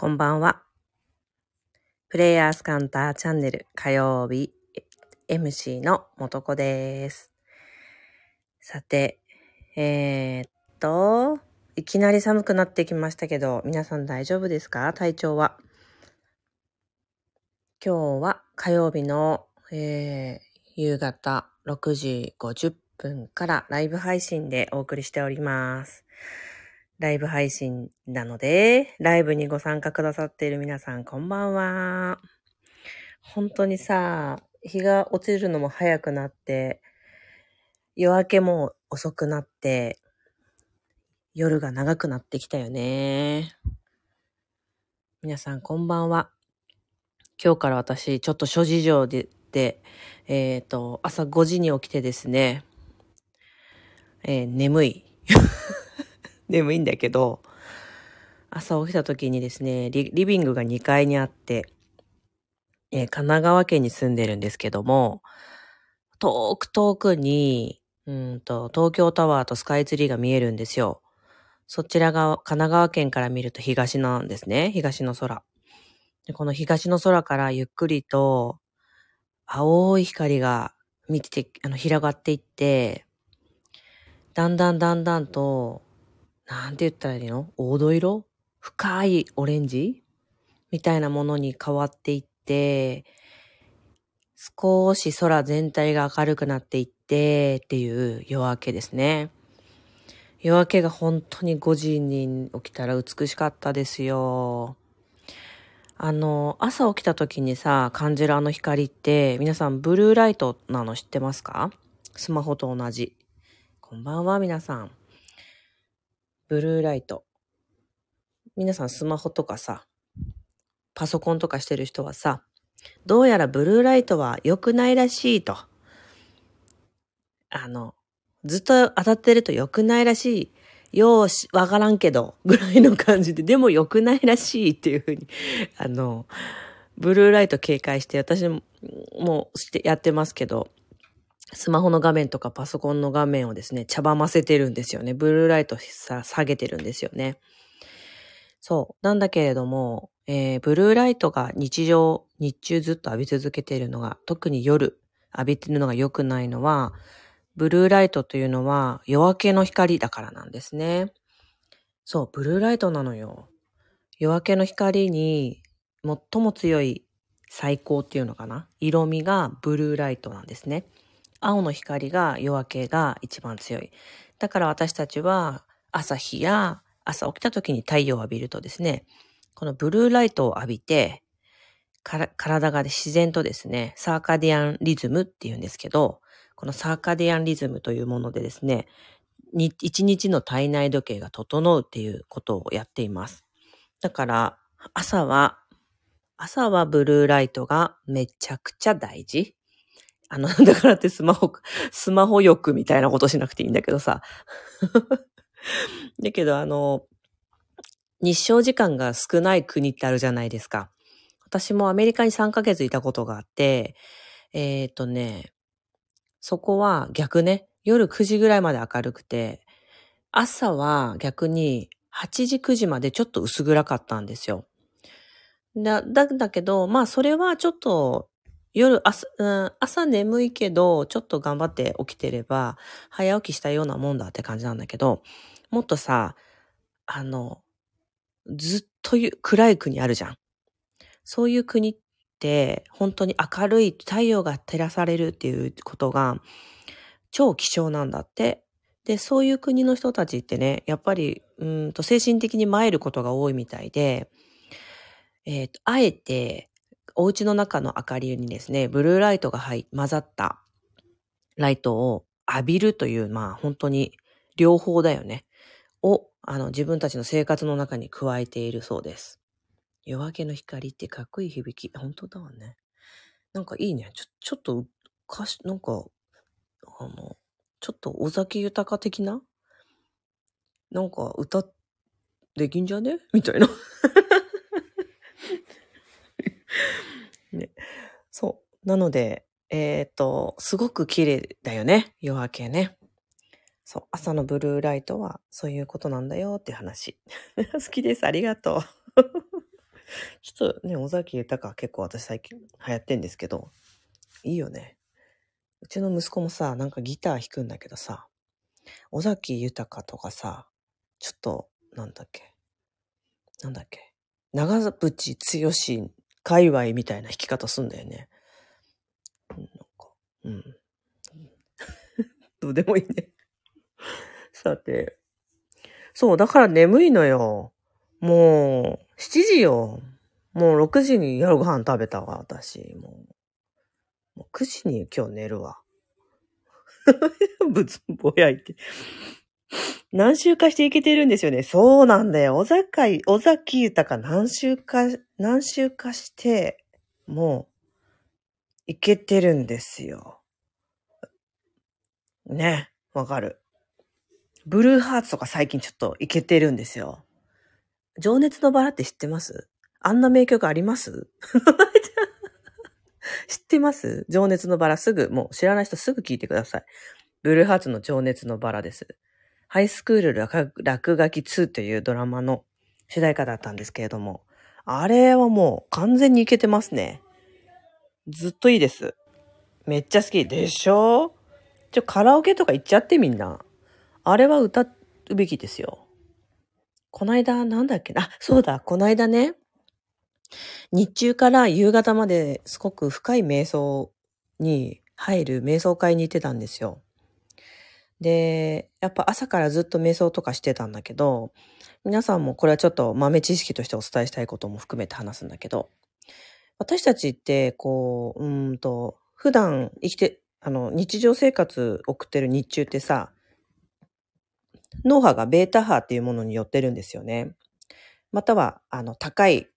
こんばんは。プレイヤースカンターチャンネル火曜日 MC のもとこです。さて、えー、っと、いきなり寒くなってきましたけど、皆さん大丈夫ですか？体調は。今日は火曜日の、えー、夕方6時50分からライブ配信でお送りしております。ライブ配信なので、ライブにご参加くださっている皆さん、こんばんは。本当にさ、日が落ちるのも早くなって、夜明けも遅くなって、夜が長くなってきたよね。皆さん、こんばんは。今日から私、ちょっと諸事情で、でえっ、と、朝5時に起きてですね、えー眠い。眠いいんだけど、朝起きた時にですね、リリビングが2階にあって、えー神奈川県に住んでるんですけども、遠く遠くに、うんと、東京タワーとスカイツリーが見えるんですよ。そちらが神奈川県から見ると東なんですね。東の空。でこの東の空からゆっくりと青い光が見てて、あの、広がっていって、だんだんだんだんと、なんて言ったらいいの？黄土色？深いオレンジ？みたいなものに変わっていって、少し空全体が明るくなっていってっていう夜明けですね。夜明けが本当に5時に起きたら美しかったですよ。あの、朝起きた時にさ、感じるあの光って、皆さんブルーライトなの知ってますか？スマホと同じ。こんばんは、皆さん。ブルーライト。皆さんスマホとかさ、パソコンとかしてる人はさ、どうやらブルーライトは良くないらしいと。あの、ずっと当たってると良くないらしい。よーし、わからんけど、ぐらいの感じで、でも良くないらしいっていうふうに、あの、ブルーライト警戒して、私も、もうして、やってますけど、スマホの画面とかパソコンの画面をですね、茶ばませてるんですよね。ブルーライトさ、下げてるんですよね。そう。なんだけれども、えー、ブルーライトが日常、日中ずっと浴び続けているのが、特に夜浴びてるのが良くないのは、ブルーライトというのは夜明けの光だからなんですね。そう、ブルーライトなのよ。夜明けの光に最も強い最高っていうのかな？色味がブルーライトなんですね。青の光が夜明けが一番強い。だから私たちは朝日や朝起きた時に太陽を浴びるとですね、このブルーライトを浴びて、から体が自然とですね、サーカディアンリズムっていうんですけど、このサーカディアンリズムというものでですね、一日の体内時計が整うっていうことをやっています。だから、朝は、朝はブルーライトがめちゃくちゃ大事。あの、だからってスマホ、スマホ欲みたいなことしなくていいんだけどさ。だけど、あの、日照時間が少ない国ってあるじゃないですか。私もアメリカに3ヶ月いたことがあって、えっ、とね、そこは逆ね、夜9時ぐらいまで明るくて、朝は逆に8時9時までちょっと薄暗かったんですよ。だ、だ、だけど、まあそれはちょっと夜朝、うん、朝眠いけど、ちょっと頑張って起きてれば、早起きしたようなもんだって感じなんだけど、もっとさ、あの、ずっと暗い国あるじゃん。そういう国って、本当に明るい太陽が照らされるっていうことが、超希少なんだって。で、そういう国の人たちってね、やっぱり、うんと精神的に参ることが多いみたいで、えっ、と、あえて、お家の中の明かりにですね、ブルーライトが入混ざったライトを浴びるという、まあ本当に両方だよね。を、あの、自分たちの生活の中に加えているそうです。夜明けの光ってかっこいい響き。本当だわね。なんかいいね。ちょ、ちょっと、歌詞、なんか、あの、ちょっと尾崎豊的な？なんか歌できんじゃね？みたいな。ね。そう。なので、えっ、と、すごく綺麗だよね。夜明けね。そう。朝のブルーライトはそういうことなんだよって話。好きです。ありがとう。ちょっとね、尾崎豊結構私最近流行ってんですけど、いいよね。うちの息子もさ、なんかギター弾くんだけどさ、尾崎豊とかさ、ちょっと、なんだっけ。なんだっけ。長渕剛界隈みたいな弾き方すんだよね。なんか、うん。どうでもいいね。さて。そう、だから眠いのよ。もう、7時よ。もう6時に夜ご飯食べたわ、私。もう、もう9時に今日寝るわ。ぶつぼやいて。何週かしていけてるんですよね。そうなんだよ。尾崎、尾崎豊何週か、何週かして、もう、いけてるんですよ。ね、わかる。ブルーハーツとか最近ちょっといけてるんですよ。情熱のバラって知ってます？あんな名曲あります？知ってます？情熱のバラすぐ、もう知らない人すぐ聞いてください。ブルーハーツの情熱のバラです。ハイスクール落落書き2というドラマの主題歌だったんですけれども、あれはもう完全にいけてますね。ずっといいです。めっちゃ好き。でしょ？ちょ、カラオケとか行っちゃってみんな。あれは歌うべきですよ。こないだ、なんだっけ？な。あ、そうだ、こないだね。日中から夕方まですごく深い瞑想に入る瞑想会に行ってたんですよ。で、やっぱ朝からずっと瞑想とかしてたんだけど、皆さんもこれはちょっと豆知識としてお伝えしたいことも含めて話すんだけど、私たちって、こう、うんと、普段生きて、あの、日常生活送ってる日中ってさ、脳波がベータ波っていうものに寄ってるんですよね。または、あの、高い、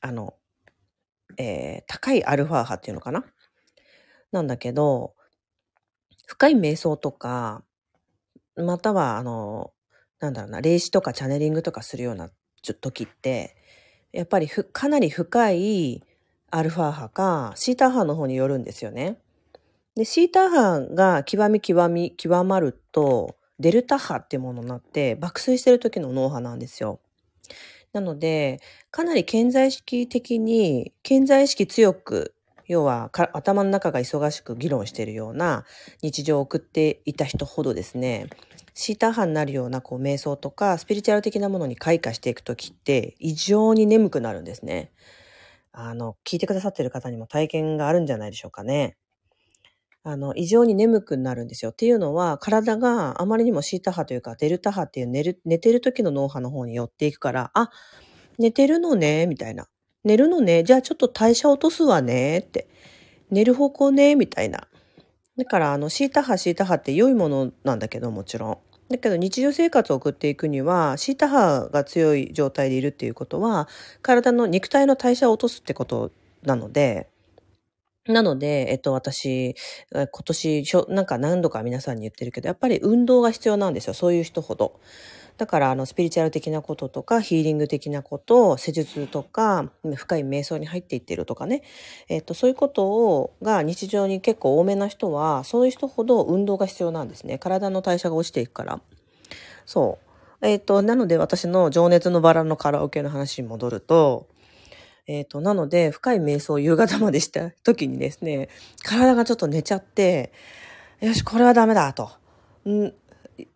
あの、えー高いアルファ波っていうのかな？なんだけど、深い瞑想とか、または、あの、なんだろうな、霊視とかチャネリングとかするような時って、やっぱりふかなり深いアルファ波か、シータ波の方によるんですよね。で、シータ波が極み極み極まると、デルタ波っていうものになって、爆睡してる時の脳波なんですよ。なので、かなり潜在意識的に、潜在意識強く、要は頭の中が忙しく議論しているような日常を送っていた人ほどですね、シーター波になるようなこう瞑想とかスピリチュアル的なものに開花していくときって異常に眠くなるんですね。あの、聞いてくださってる方にも体験があるんじゃないでしょうかね。あの、異常に眠くなるんですよ。っていうのは、体があまりにもシータ波というか、デルタ波っていう寝る、寝てる時の脳波の方に寄っていくから、あ、寝てるのね、みたいな。寝るのね、じゃあちょっと代謝落とすわね、って。寝る方向ね、みたいな。だから、あの、シータ波、シータ波って良いものなんだけど、もちろん。だけど、日常生活を送っていくには、シータ波が強い状態でいるっていうことは、体の肉体の代謝を落とすってことなので、なので、えっと、私、今年、なんか何度か皆さんに言ってるけど、やっぱり運動が必要なんですよ。そういう人ほど。だから、あの、スピリチュアル的なこととか、ヒーリング的なこと、施術とか、深い瞑想に入っていってるとかね。えっと、そういうことを、が日常に結構多めな人は、そういう人ほど運動が必要なんですね。体の代謝が落ちていくから。そう。えっと、なので私の情熱のバラのカラオケの話に戻ると、えっ、と、なので、深い瞑想を夕方までした時にですね、体がちょっと寝ちゃって、よし、これはダメだと。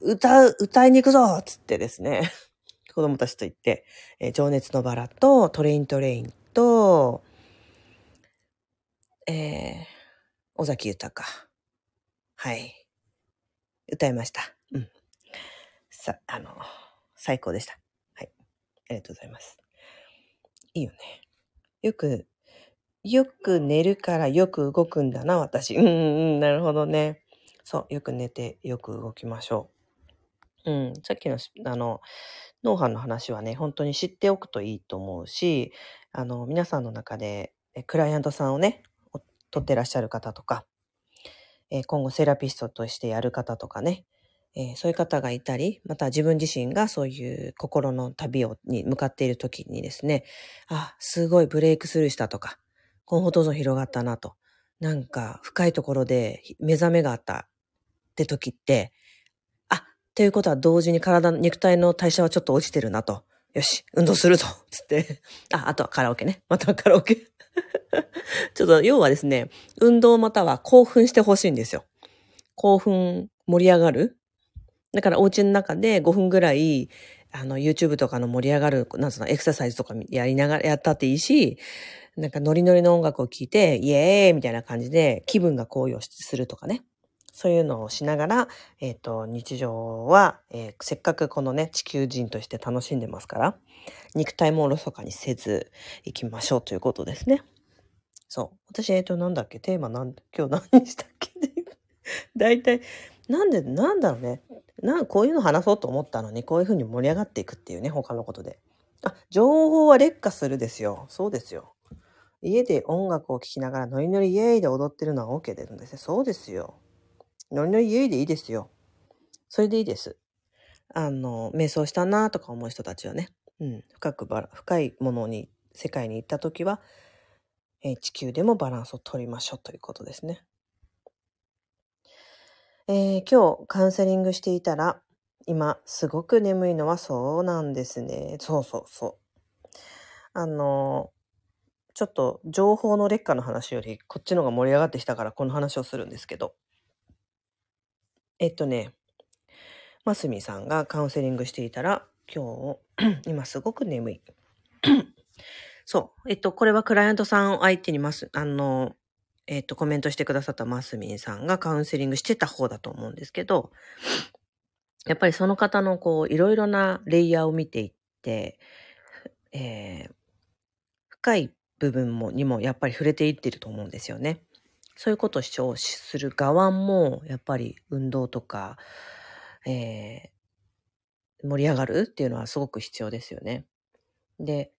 歌う、歌いに行くぞつってですね、子供たちと言って、えー情熱のバラと、トレイントレインと、えー、尾崎豊。はい。歌いました。うん。さ、あの、最高でした。はい。ありがとうございます。いいよね。よく、よく寝るからよく動くんだな、私。うんうん、なるほどね。そう、よく寝てよく動きましょうう。ん、さっきの、あの、脳波の話はね、本当に知っておくといいと思うし、あの、皆さんの中で、クライアントさんをね、取ってらっしゃる方とか、え今後セラピストとしてやる方とかね、えそういう方がいたり、また自分自身がそういう心の旅をに向かっている時にですね、あ、すごいブレイクスルーしたとか、コンフォートゾーン広がったなと、なんか深いところで目覚めがあったって時って、あ、ということは同時に体の肉体の代謝はちょっと落ちてるなと。よし、運動するぞつって。あ、あとはカラオケね。またはカラオケ。ちょっと、要はですね、運動または興奮してほしいんですよ。興奮、盛り上がる。だから、お家の中で5分ぐらい、あの、YouTube とかの盛り上がる、なんつうの、エクササイズとかやりながらやったっていいし、なんかノリノリの音楽を聴いて、イエーイみたいな感じで気分が高揚するとかね。そういうのをしながら、えっ、と、日常は、えーせっかくこのね、地球人として楽しんでますから、肉体もおろそかにせず行きましょうということですね。そう。私、えっ、と、なんだっけ？テーマなん、今日 何したっけ？大体、なんで、なんだろうね。なこういうの話そうと思ったのに、こういう風に盛り上がっていくっていうね、他のことで。あ、情報は劣化するですよ。そうですよ。家で音楽を聴きながらノリノリイエーイで踊ってるのは OK でるんですね。そうですよ。ノリノリイエーイでいいですよ。それでいいです。あの、瞑想したなとか思う人たちはね、うん、深くバラ、深いものに、世界に行った時は、えー地球でもバランスを取りましょうということですね。えー今日カウンセリングしていたら、今すごく眠いのはそうなんですね。そうそうそう。あの、ちょっと情報の劣化の話よりこっちの方が盛り上がってきたからこの話をするんですけど。えっとね、マスミさんがカウンセリングしていたら、今日、今すごく眠い。そう。えっと、これはクライアントさんを相手にます、あの、えっと、コメントしてくださったマスミンさんがカウンセリングしてた方だと思うんですけど、やっぱりその方のこう、いろいろなレイヤーを見ていって、えー深い部分も、にもやっぱり触れていってると思うんですよね。そういうことを主張する側も、やっぱり運動とか、えー盛り上がるっていうのはすごく必要ですよね。で、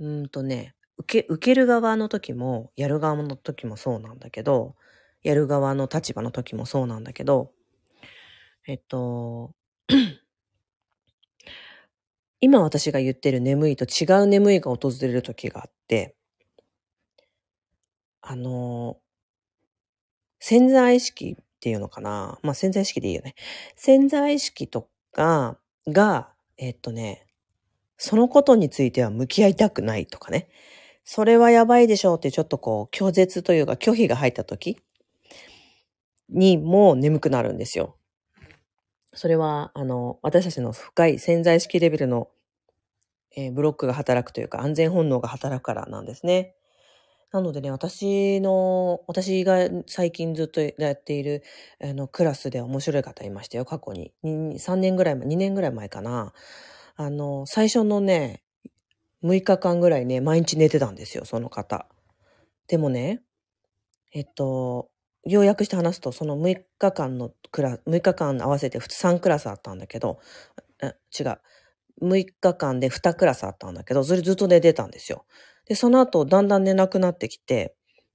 うんとね、受け、受ける側の時も、やる側の時もそうなんだけど、やる側の立場の時もそうなんだけど、えっと、今私が言ってる眠いと違う眠いが訪れる時があって、あの、潜在意識っていうのかな？まあ潜在意識でいいよね。潜在意識とかが、えっとね、そのことについては向き合いたくないとかね。それはやばいでしょうってちょっとこう拒絶というか拒否が入った時にもう眠くなるんですよ。それは、あの、私たちの深い潜在意識レベルの、えーブロックが働くというか安全本能が働くからなんですね。なのでね、私の、私が最近ずっとやっている、あの、クラスで面白い方いましたよ、過去に。3年ぐらい前、2年ぐらい前かな。あの、最初のね、6日間ぐらいね、毎日寝てたんですよ、その方。でもね、えっと、要約して話すと、その6日間のクラ、6日間合わせて普通3クラスあったんだけど、違う。6日間で2クラスあったんだけど、それずっと寝てたんですよ。で、その後、だんだん寝なくなってきて、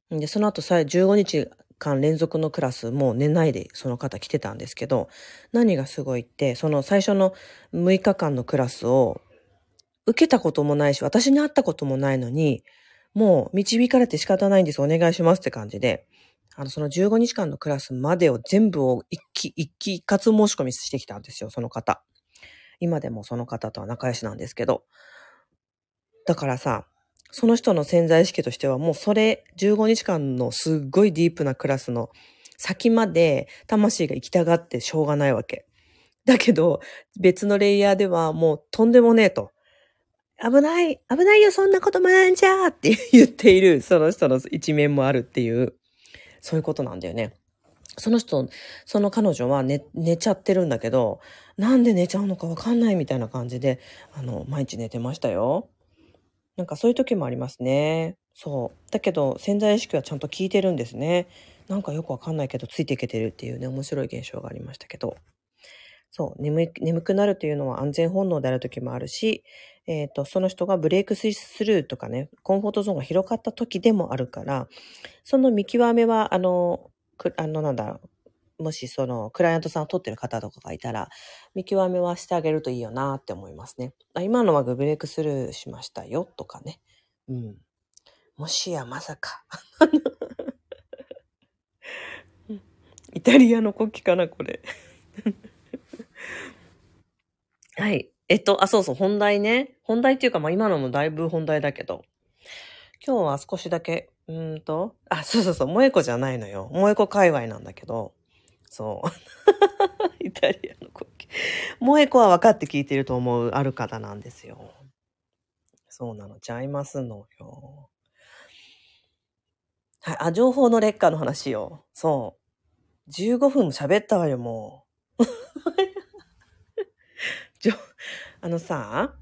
で、その後さえ15日間連続のクラスもう寝ないでその方来てたんですけど、何がすごいって、その最初の6日間のクラスを受けたこともないし、私に会ったこともないのに、もう導かれて仕方ないんです、お願いしますって感じで、あの、その15日間のクラスまでを全部を一気、一気一括申し込みしてきたんですよ、その方。今でもその方とは仲良しなんですけど。だからさ、その人の潜在意識としてはもうそれ15日間のすっごいディープなクラスの先まで魂が行きたがってしょうがないわけ。だけど別のレイヤーではもうとんでもねえと。危ない危ないよそんなこと学んじゃーって言っているその人の一面もあるっていうそういうことなんだよね。その人、その彼女は寝、寝ちゃってるんだけど、なんで寝ちゃうのかわかんないみたいな感じで、あの、毎日寝てましたよ。なんかそういう時もありますね。そう。だけど、潜在意識はちゃんと聞いてるんですね。なんかよくわかんないけど、ついていけてるっていうね、面白い現象がありましたけど。そう。眠、眠くなるというのは安全本能である時もあるし、えっ、と、その人がブレイクスルーとかね、コンフォートゾーンが広がった時でもあるから、その見極めは、あの、くあの、なんだろう。もしそのクライアントさんを取ってる方とかがいたら、見極めはしてあげるといいよなって思いますね。あ今のはグブレイクスルーしましたよとかね。うん。もしやまさか。イタリアの国旗かな、これ。はい。えっと、あ、そうそう、本題ね。本題っていうか、まあ今のもだいぶ本題だけど。今日は少しだけ、うんと、あ、そうそうそう、萌子じゃないのよ。萌子界隈なんだけど、そう。イタリアの国旗。萌子は分かって聞いてると思うある方なんですよ。そうなの、ちゃいますのよ。はい、あ、情報の劣化の話よ。そう。15分も喋ったわよ、もう。あのさ、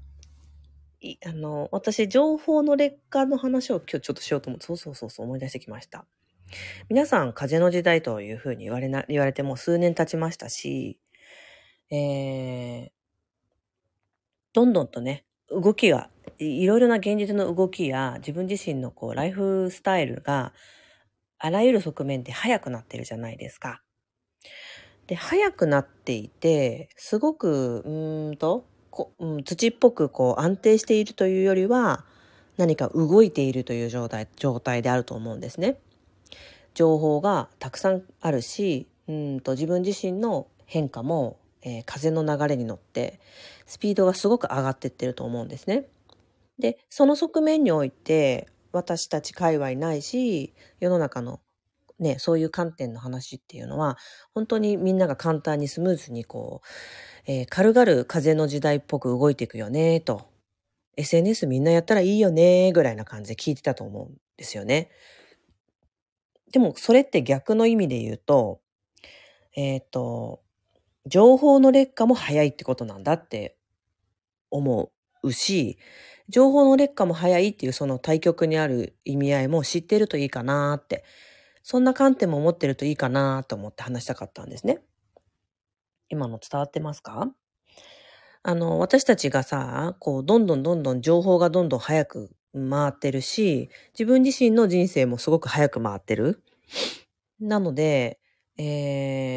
いあの、私、情報の劣化の話を今日ちょっとしようと思って、そうそうそうそう思い出してきました。皆さん、風の時代というふうに言われな、言われてもう数年経ちましたし、えー、どんどんとね、動きが、いろいろな現実の動きや自分自身のこう、ライフスタイルが、あらゆる側面で速くなってるじゃないですか。で、速くなっていて、すごく、うーんと、こうん、土っぽくこう安定しているというよりは、何か動いているという状態、状態であると思うんですね。情報がたくさんあるし、うんと自分自身の変化も、えー風の流れに乗って、スピードがすごく上がっていってると思うんですね。で、その側面において、私たち界隈ないし、世の中のね、そういう観点の話っていうのは、本当にみんなが簡単にスムーズにこう、えー軽々風の時代っぽく動いていくよね、と。SNS みんなやったらいいよね、ぐらいな感じで聞いてたと思うんですよね。でも、それって逆の意味で言うと、えっ、と、情報の劣化も早いってことなんだって思うし、情報の劣化も早いっていうその対極にある意味合いも知ってるといいかなって、そんな観点も持ってるといいかなと思って話したかったんですね。今の伝わってますか？あの、私たちがさ、こう、どんどんどんどん情報がどんどん早く回ってるし、自分自身の人生もすごく早く回ってる。なので、え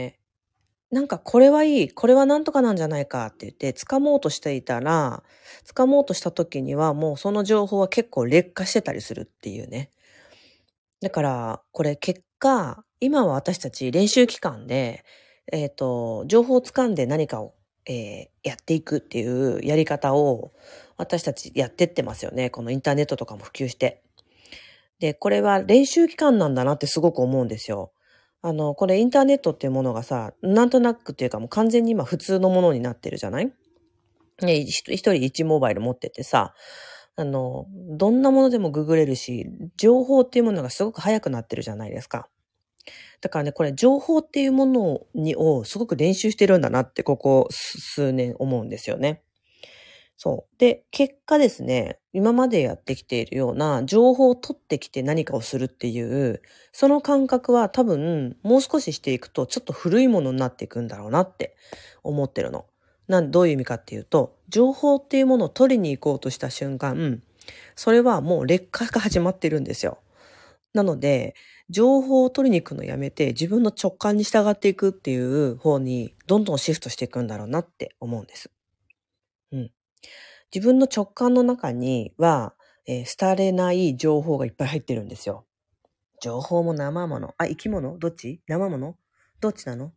ー、なんかこれはいい、これはなんとかなんじゃないかって言って、掴もうとしていたら、掴もうとした時にはもうその情報は結構劣化してたりするっていうね。だから、これ結果、今は私たち練習期間で、えっ、と、情報を掴んで何かを、えーやっていくっていうやり方を私たちやってってますよね。このインターネットとかも普及して。で、これは練習期間なんだなってすごく思うんですよ。あの、これインターネットっていうものがさ、なんとなくっていうかもう完全に今普通のものになってるじゃない？ね、一人一モバイル持っててさ、あの、どんなものでもググれるし、情報っていうものがすごく早くなってるじゃないですか。だからね、これ情報っていうものにをすごく練習してるんだなって、ここ数数年思うんですよね。そう。で、結果ですね、今までやってきているような情報を取ってきて何かをするっていう、その感覚は多分もう少ししていくとちょっと古いものになっていくんだろうなって思ってるの。なんどういう意味かっていうと、情報っていうものを取りに行こうとした瞬間、それはもう劣化が始まってるんですよ。なので、情報を取りに行くのやめて自分の直感に従っていくっていう方にどんどんシフトしていくんだろうなって思うんです。うん。自分の直感の中には、えー廃れない情報がいっぱい入ってるんですよ。情報も生もの。あ、生き物？どっち？生もの？どっちなの？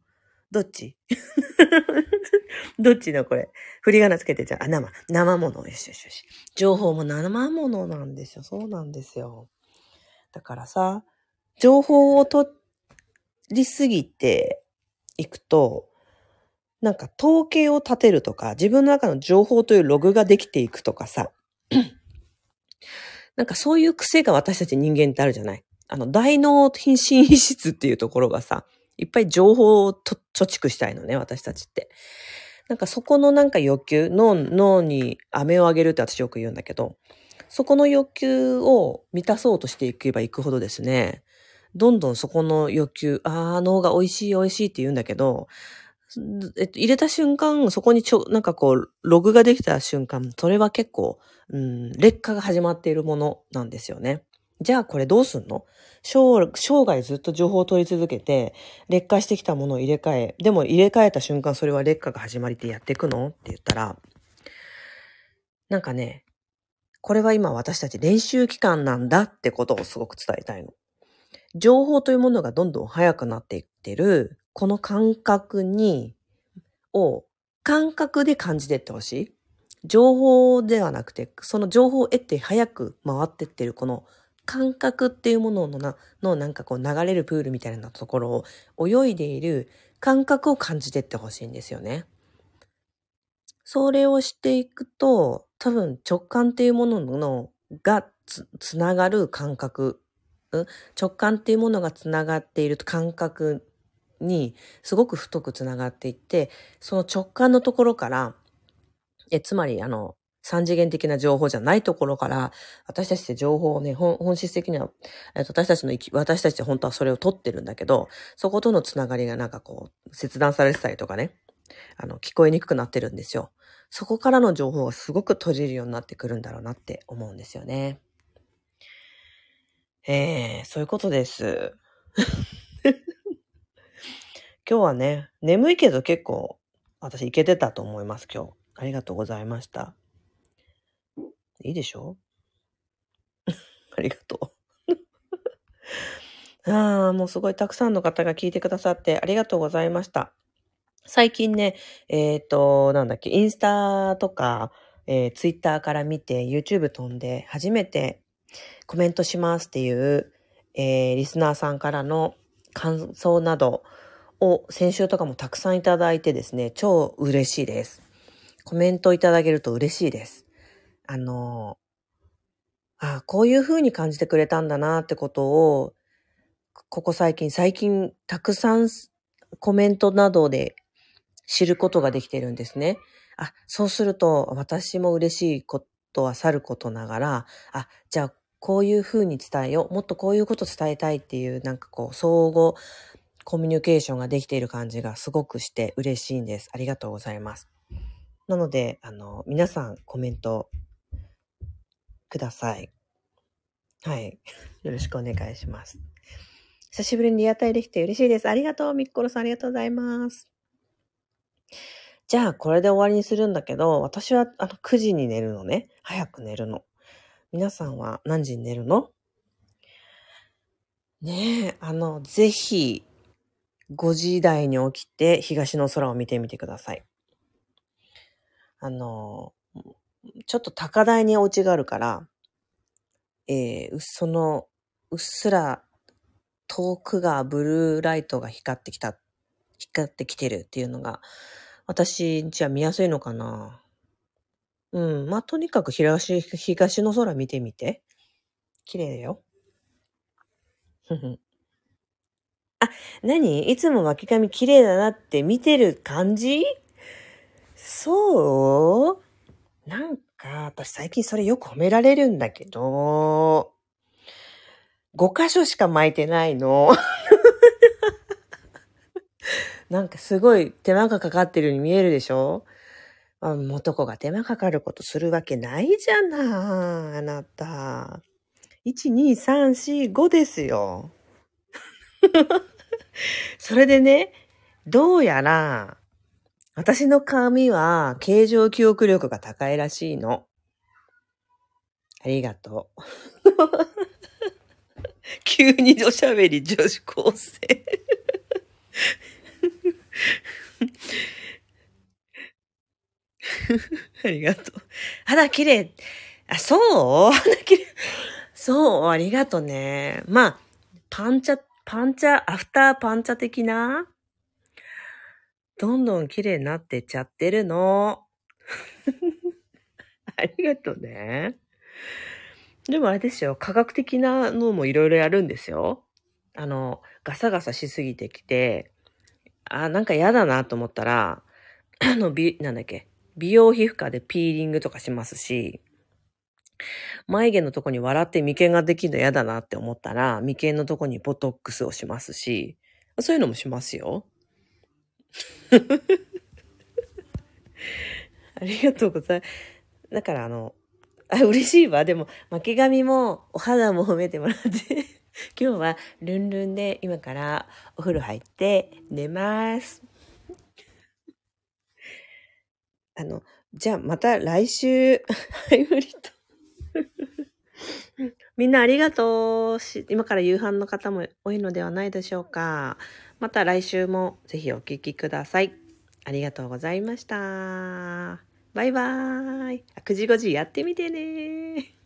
どっち？どっちのこれ？振り仮名つけてじゃあ、あ生。生もの。よしよしよし。情報も生ものなんですよ。そうなんですよ。だからさ、情報を取りすぎていくと、なんか統計を立てるとか、自分の中の情報というログができていくとかさ、なんかそういう癖が私たち人間ってあるじゃない？あの、大脳品心質っていうところがさ、いっぱい情報を貯蓄したいのね、私たちって。なんかそこのなんか欲求、脳、脳に飴をあげるって私よく言うんだけど、そこの欲求を満たそうとしていけばいくほどですね、どんどんそこの欲求、あー、脳が美味しい美味しいって言うんだけど、えっと、入れた瞬間、そこにちょ、なんかこう、ログができた瞬間、それは結構、うん、劣化が始まっているものなんですよね。じゃあこれどうすんの？生生涯ずっと情報を取り続けて、劣化してきたものを入れ替え、でも入れ替えた瞬間それは劣化が始まりでやっていくの？って言ったら、なんかね、これは今私たち練習期間なんだってことをすごく伝えたいの。情報というものがどんどん速くなっていってる、この感覚に、を感覚で感じてってほしい。情報ではなくて、その情報を得て早く回ってってるこの感覚っていうもののな、のなんかこう流れるプールみたいなところを泳いでいる感覚を感じてってほしいんですよね。それをしていくと、多分直感っていうもののがつ、つながる感覚、うん、直感っていうものがつながっている感覚にすごく太くつながっていって、その直感のところから、え、つまりあの、三次元的な情報じゃないところから、私たちって情報をね、本質的には、えっと私たちの生き、私たちって本当はそれを取ってるんだけど、そことのつながりがなんかこう、切断されてたりとかね、あの、聞こえにくくなってるんですよ。そこからの情報がすごく閉じるようになってくるんだろうなって思うんですよね。ええー、そういうことです。今日はね、眠いけど結構私いけてたと思います、今日。ありがとうございました。いいでしょ？ありがとう。ああ、もうすごいたくさんの方が聞いてくださってありがとうございました。最近ね、えっ、ー、と、なんだっけ、インスタとか、えー、ツイッターから見て YouTube 飛んで初めてコメントしますっていう、えー、リスナーさんからの感想などを先週とかもたくさんいただいてですね、超嬉しいです。コメントいただけると嬉しいです。あの、あこういう風に感じてくれたんだなってことを、ここ最近、最近たくさんコメントなどで知ることができてるんですね。あ、そうすると私も嬉しいことはさることながら、あ、じゃあこういうふうに伝えよう。もっとこういうこと伝えたいっていう、なんかこう、相互コミュニケーションができている感じがすごくして嬉しいんです。ありがとうございます。なので、あの、皆さんコメントください。はい。よろしくお願いします。久しぶりにリアタイできて嬉しいです。ありがとう。みっころさんありがとうございます。じゃあ、これで終わりにするんだけど、私はあの9時に寝るのね。早く寝るの。皆さんは何時に寝るの？ねえ、あの、ぜひ、5時台に起きて東の空を見てみてください。あの、ちょっと高台にお家があるから、えー、その、うっすら遠くがブルーライトが光ってきた、光ってきてるっていうのが私じゃ見やすいのかな。うん。まあ、とにかく東、東の空見てみて。綺麗だよ。ふふ。あ、何？いつも巻き髪綺麗だなって見てる感じ？そう？なんか、私最近それよく褒められるんだけど、5箇所しか巻いてないの。なんかすごい手間がかかってるように見えるでしょ？あ男が手間かかることするわけないじゃない、あなた。1、2、3、4、5ですよ。それでね、どうやら、私の髪は形状記憶力が高いらしいの。ありがとう。急におしゃべり女子高生。ありがとう。肌綺麗。あ、そう？肌綺麗。そう、ありがとうね。まあ、パンチャ、パンチャ、アフターパンチャ的などんどん綺麗になってっちゃってるの。ありがとうね。でもあれですよ、科学的なのもいろいろやるんですよ。あの、ガサガサしすぎてきて、あ、なんか嫌だなと思ったら、あの、美、なんだっけ、美容皮膚科でピーリングとかしますし、眉毛のとこに笑って眉間ができるの嫌だなって思ったら、眉間のとこにボトックスをしますし、そういうのもしますよ。ありがとうございます。だからあの、あ、嬉しいわ。でも、巻き髪もお肌も褒めてもらって今日はルンルンで今からお風呂入って寝ます。あの、じゃあまた来週、ハイブリッド。みんなありがとう。今から夕飯の方も多いのではないでしょうか。また来週もぜひお聴きください。ありがとうございました。バイバーイ。9時5時やってみてね